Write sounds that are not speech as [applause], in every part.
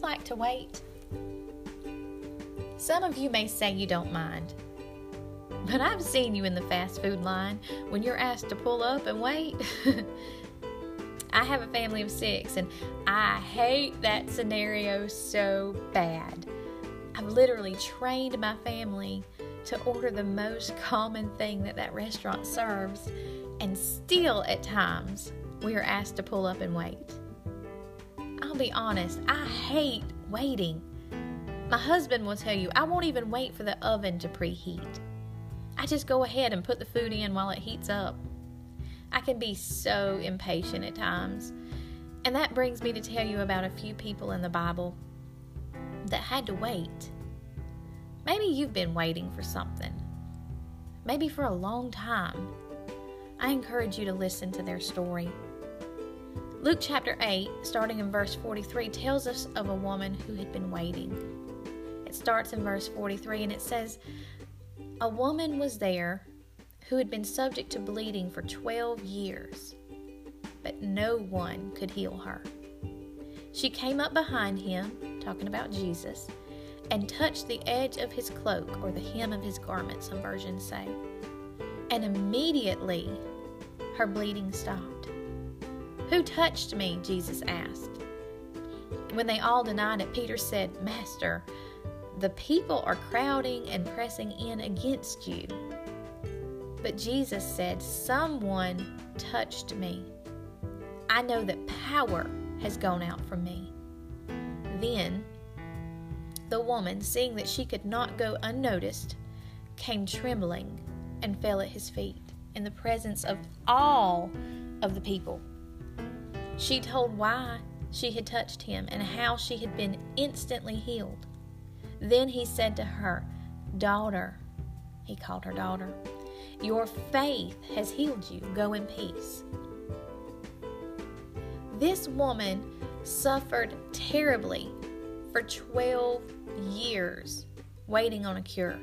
like to wait? Some of you may say you don't mind, but I've seen you in the fast food line when you're asked to pull up and wait. [laughs] I have a family of six, and I hate that scenario so bad. I've literally trained my family to order the most common thing that that restaurant serves, and still at times we are asked to pull up and wait. I'll be honest, I hate waiting. My husband will tell you I won't even wait for the oven to preheat. I just go ahead and put the food in while it heats up. I can be so impatient at times. And that brings me to tell you about a few people in the Bible that had to wait. Maybe you've been waiting for something, maybe for a long time. I encourage you to listen to their story. Luke chapter 8, starting in verse 43, tells us of a woman who had been waiting. It starts in verse 43 and it says, A woman was there who had been subject to bleeding for 12 years, but no one could heal her. She came up behind him, talking about Jesus, and touched the edge of his cloak or the hem of his garment, some versions say. And immediately her bleeding stopped. Who touched me? Jesus asked. When they all denied it, Peter said, Master, the people are crowding and pressing in against you. But Jesus said, Someone touched me. I know that power has gone out from me. Then the woman, seeing that she could not go unnoticed, came trembling and fell at his feet in the presence of all of the people. She told why she had touched him and how she had been instantly healed. Then he said to her, Daughter, he called her daughter, your faith has healed you. Go in peace. This woman suffered terribly for 12 years waiting on a cure,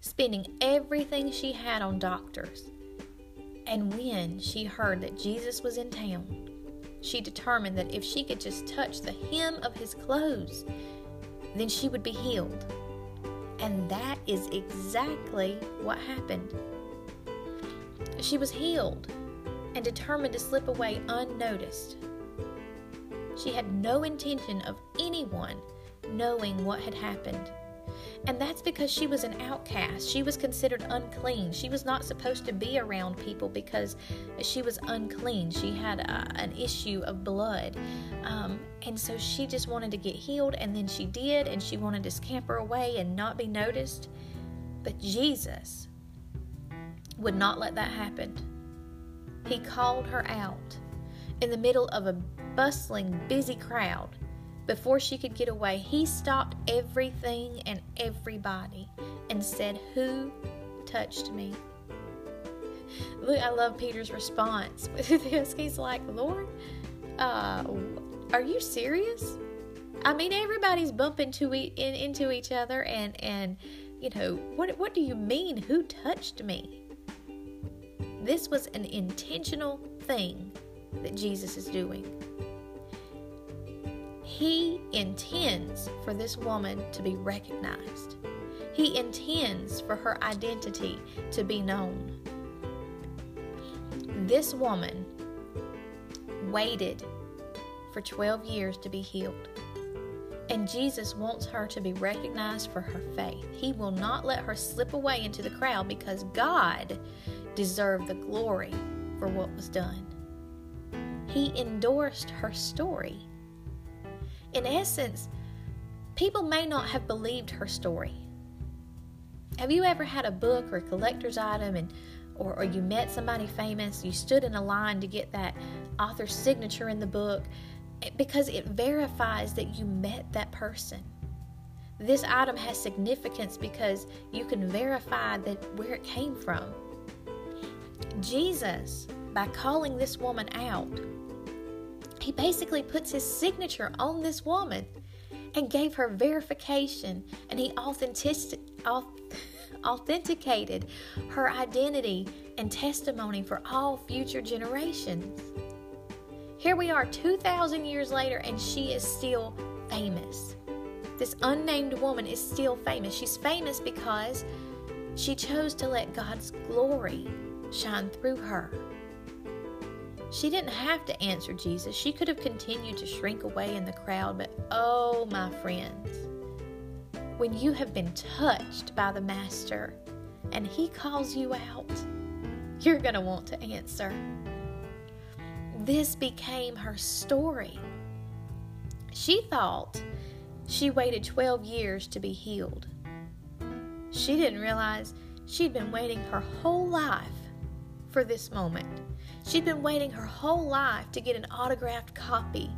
spending everything she had on doctors. And when she heard that Jesus was in town, she determined that if she could just touch the hem of his clothes, then she would be healed. And that is exactly what happened. She was healed and determined to slip away unnoticed. She had no intention of anyone knowing what had happened. And that's because she was an outcast. She was considered unclean. She was not supposed to be around people because she was unclean. She had a, an issue of blood. Um, and so she just wanted to get healed, and then she did, and she wanted to scamper away and not be noticed. But Jesus would not let that happen. He called her out in the middle of a bustling, busy crowd. Before she could get away, he stopped everything and everybody and said, Who touched me? Look, I love Peter's response. [laughs] He's like, Lord, uh, are you serious? I mean, everybody's bumping to e- in, into each other, and and you know what? What do you mean? Who touched me? This was an intentional thing that Jesus is doing. He intends for this woman to be recognized. He intends for her identity to be known. This woman waited for 12 years to be healed. And Jesus wants her to be recognized for her faith. He will not let her slip away into the crowd because God deserved the glory for what was done. He endorsed her story. In essence, people may not have believed her story. Have you ever had a book or a collector's item and or, or you met somebody famous, you stood in a line to get that author's signature in the book because it verifies that you met that person. This item has significance because you can verify that where it came from. Jesus, by calling this woman out, he basically puts his signature on this woman and gave her verification and he authentic- [laughs] authenticated her identity and testimony for all future generations. Here we are 2,000 years later, and she is still famous. This unnamed woman is still famous. She's famous because she chose to let God's glory shine through her. She didn't have to answer Jesus. She could have continued to shrink away in the crowd, but oh, my friends, when you have been touched by the Master and He calls you out, you're going to want to answer. This became her story. She thought she waited 12 years to be healed. She didn't realize she'd been waiting her whole life for this moment. She'd been waiting her whole life to get an autographed copy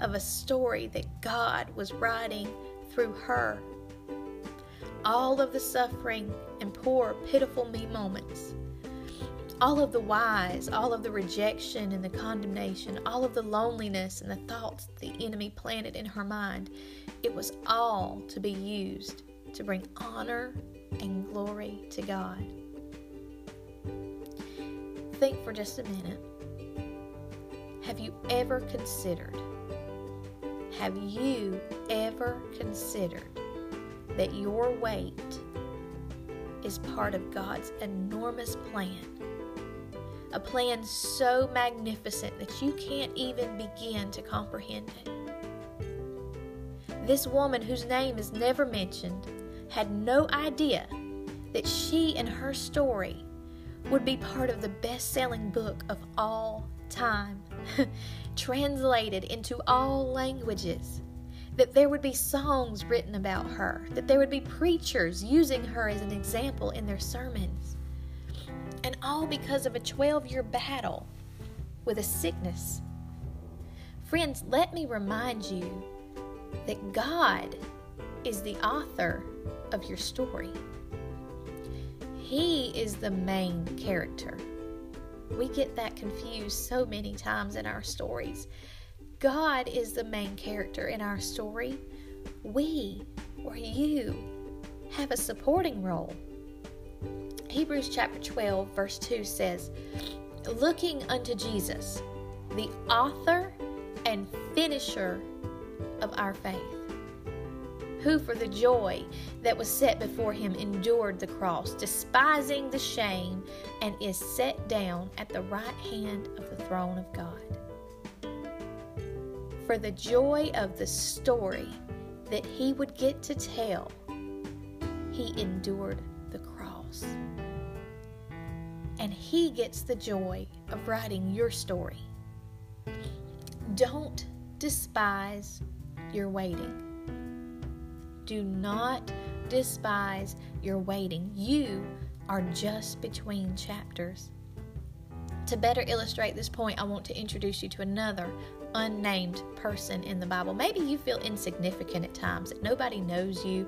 of a story that God was writing through her. All of the suffering and poor, pitiful me moments all of the whys, all of the rejection and the condemnation, all of the loneliness and the thoughts the enemy planted in her mind, it was all to be used to bring honor and glory to God. Think for just a minute. Have you ever considered? Have you ever considered that your wait is part of God's enormous plan a plan so magnificent that you can't even begin to comprehend it. This woman, whose name is never mentioned, had no idea that she and her story would be part of the best selling book of all time, [laughs] translated into all languages. That there would be songs written about her, that there would be preachers using her as an example in their sermons and all because of a 12 year battle with a sickness. Friends, let me remind you that God is the author of your story. He is the main character. We get that confused so many times in our stories. God is the main character in our story. We, or you, have a supporting role. Hebrews chapter 12, verse 2 says, Looking unto Jesus, the author and finisher of our faith, who for the joy that was set before him endured the cross, despising the shame, and is set down at the right hand of the throne of God. For the joy of the story that he would get to tell, he endured the cross and He gets the joy of writing your story. Don't despise your waiting. Do not despise your waiting. You are just between chapters. To better illustrate this point, I want to introduce you to another unnamed person in the Bible. Maybe you feel insignificant at times, that nobody knows you,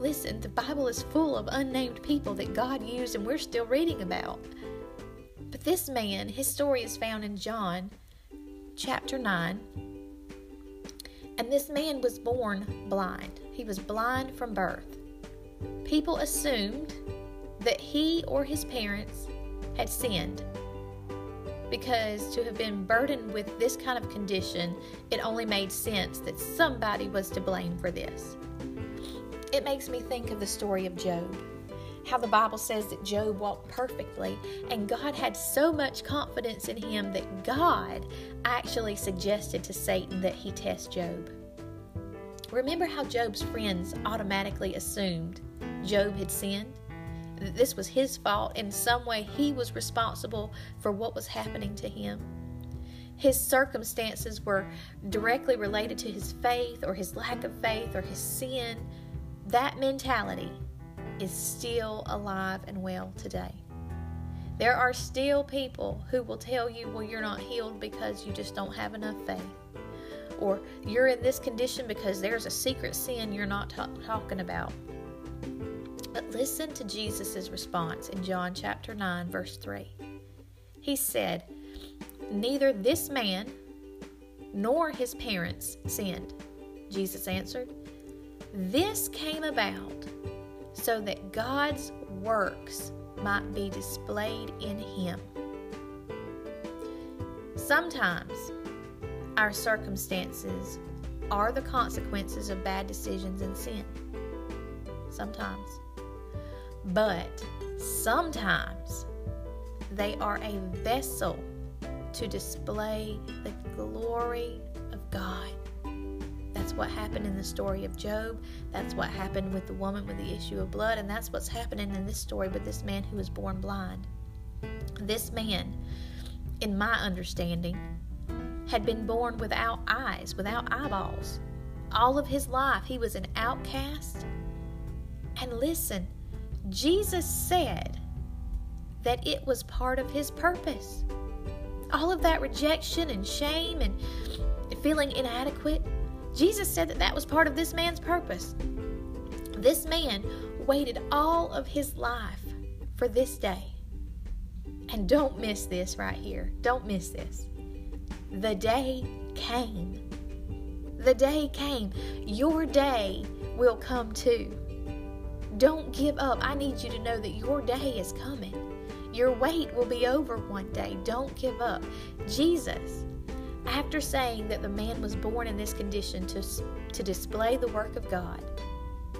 Listen, the Bible is full of unnamed people that God used and we're still reading about. But this man, his story is found in John chapter 9. And this man was born blind. He was blind from birth. People assumed that he or his parents had sinned because to have been burdened with this kind of condition, it only made sense that somebody was to blame for this. It makes me think of the story of Job. How the Bible says that Job walked perfectly, and God had so much confidence in him that God actually suggested to Satan that he test Job. Remember how Job's friends automatically assumed Job had sinned? That this was his fault. In some way, he was responsible for what was happening to him. His circumstances were directly related to his faith or his lack of faith or his sin that mentality is still alive and well today. There are still people who will tell you, well, you're not healed because you just don't have enough faith. Or you're in this condition because there's a secret sin you're not talking about. But listen to Jesus' response in John chapter 9, verse 3. He said, Neither this man nor his parents sinned. Jesus answered, this came about so that God's works might be displayed in him. Sometimes our circumstances are the consequences of bad decisions and sin. Sometimes. But sometimes they are a vessel to display the glory of God. That's what happened in the story of Job. That's what happened with the woman with the issue of blood. And that's what's happening in this story with this man who was born blind. This man, in my understanding, had been born without eyes, without eyeballs. All of his life, he was an outcast. And listen, Jesus said that it was part of his purpose. All of that rejection and shame and feeling inadequate, Jesus said that that was part of this man's purpose. This man waited all of his life for this day. And don't miss this right here. Don't miss this. The day came. The day came. Your day will come too. Don't give up. I need you to know that your day is coming. Your wait will be over one day. Don't give up. Jesus, after saying that the man was born in this condition to, to display the work of God,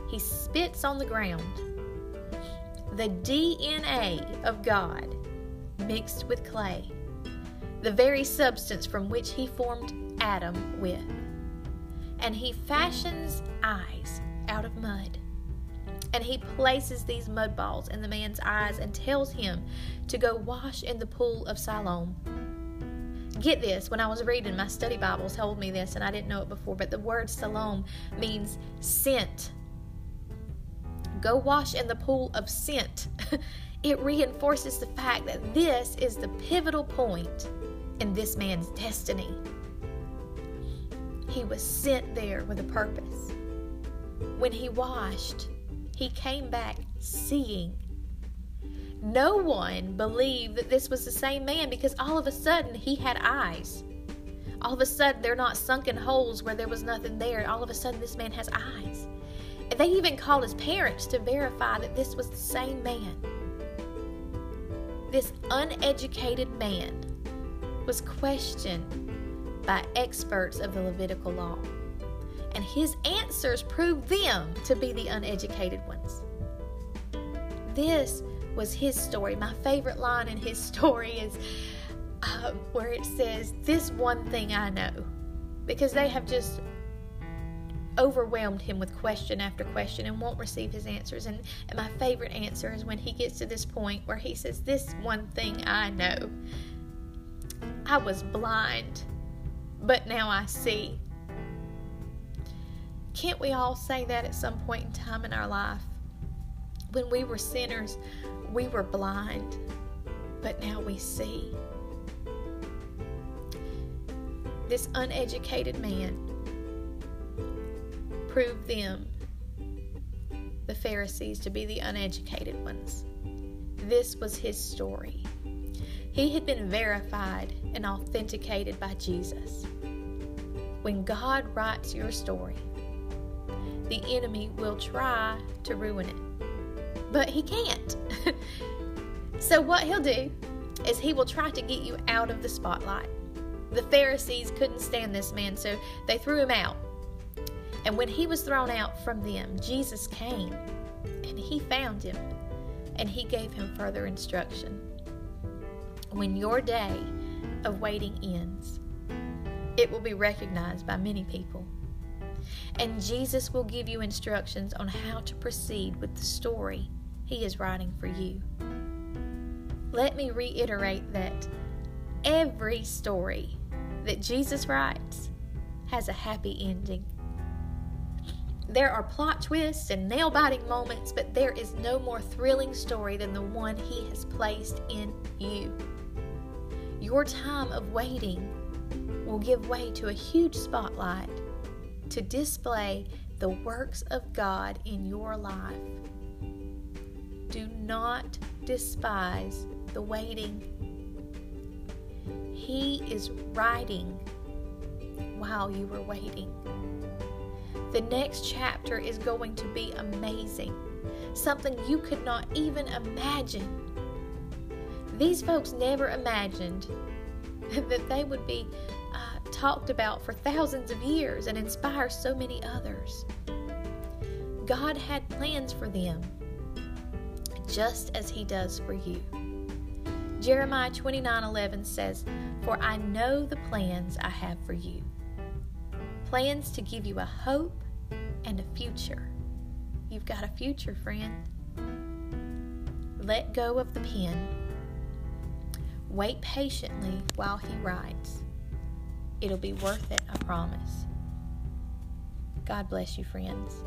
he spits on the ground. The DNA of God mixed with clay, the very substance from which he formed Adam with. And he fashions eyes out of mud. And he places these mud balls in the man's eyes and tells him to go wash in the pool of Siloam. Get this, when I was reading, my study Bibles told me this, and I didn't know it before, but the word Siloam means sent. Go wash in the pool of sent. [laughs] it reinforces the fact that this is the pivotal point in this man's destiny. He was sent there with a purpose. When he washed, he came back seeing. No one believed that this was the same man because all of a sudden he had eyes. All of a sudden, they're not sunken holes where there was nothing there. All of a sudden, this man has eyes. And they even called his parents to verify that this was the same man. This uneducated man was questioned by experts of the Levitical law and his answers proved them to be the uneducated ones. This was his story. My favorite line in his [laughs] story is uh, where it says, This one thing I know. Because they have just overwhelmed him with question after question and won't receive his answers. And, and my favorite answer is when he gets to this point where he says, This one thing I know. I was blind, but now I see. Can't we all say that at some point in time in our life? When we were sinners, we were blind, but now we see. This uneducated man proved them, the Pharisees, to be the uneducated ones. This was his story. He had been verified and authenticated by Jesus. When God writes your story, the enemy will try to ruin it. But he can't. [laughs] so, what he'll do is he will try to get you out of the spotlight. The Pharisees couldn't stand this man, so they threw him out. And when he was thrown out from them, Jesus came and he found him and he gave him further instruction. When your day of waiting ends, it will be recognized by many people and Jesus will give you instructions on how to proceed with the story He is writing for you. Let me reiterate that every story that Jesus writes has a happy ending. There are plot twists and nail biting moments, but there is no more thrilling story than the one He has placed in you. Your time of waiting will give way to a huge spotlight to display the works of God in your life. Do not despise the waiting. He is writing while you were waiting. The next chapter is going to be amazing, something you could not even imagine. These folks never imagined [laughs] that they would be uh, talked about for thousands of years and inspire so many others. God had plans for them, just as He does for you. Jeremiah 29:11 says, "For I know the plans I have for you. Plans to give you a hope and a future." You've got a future, friend. Let go of the pen. Wait patiently while he writes. It'll be worth it, I promise. God bless you, friends.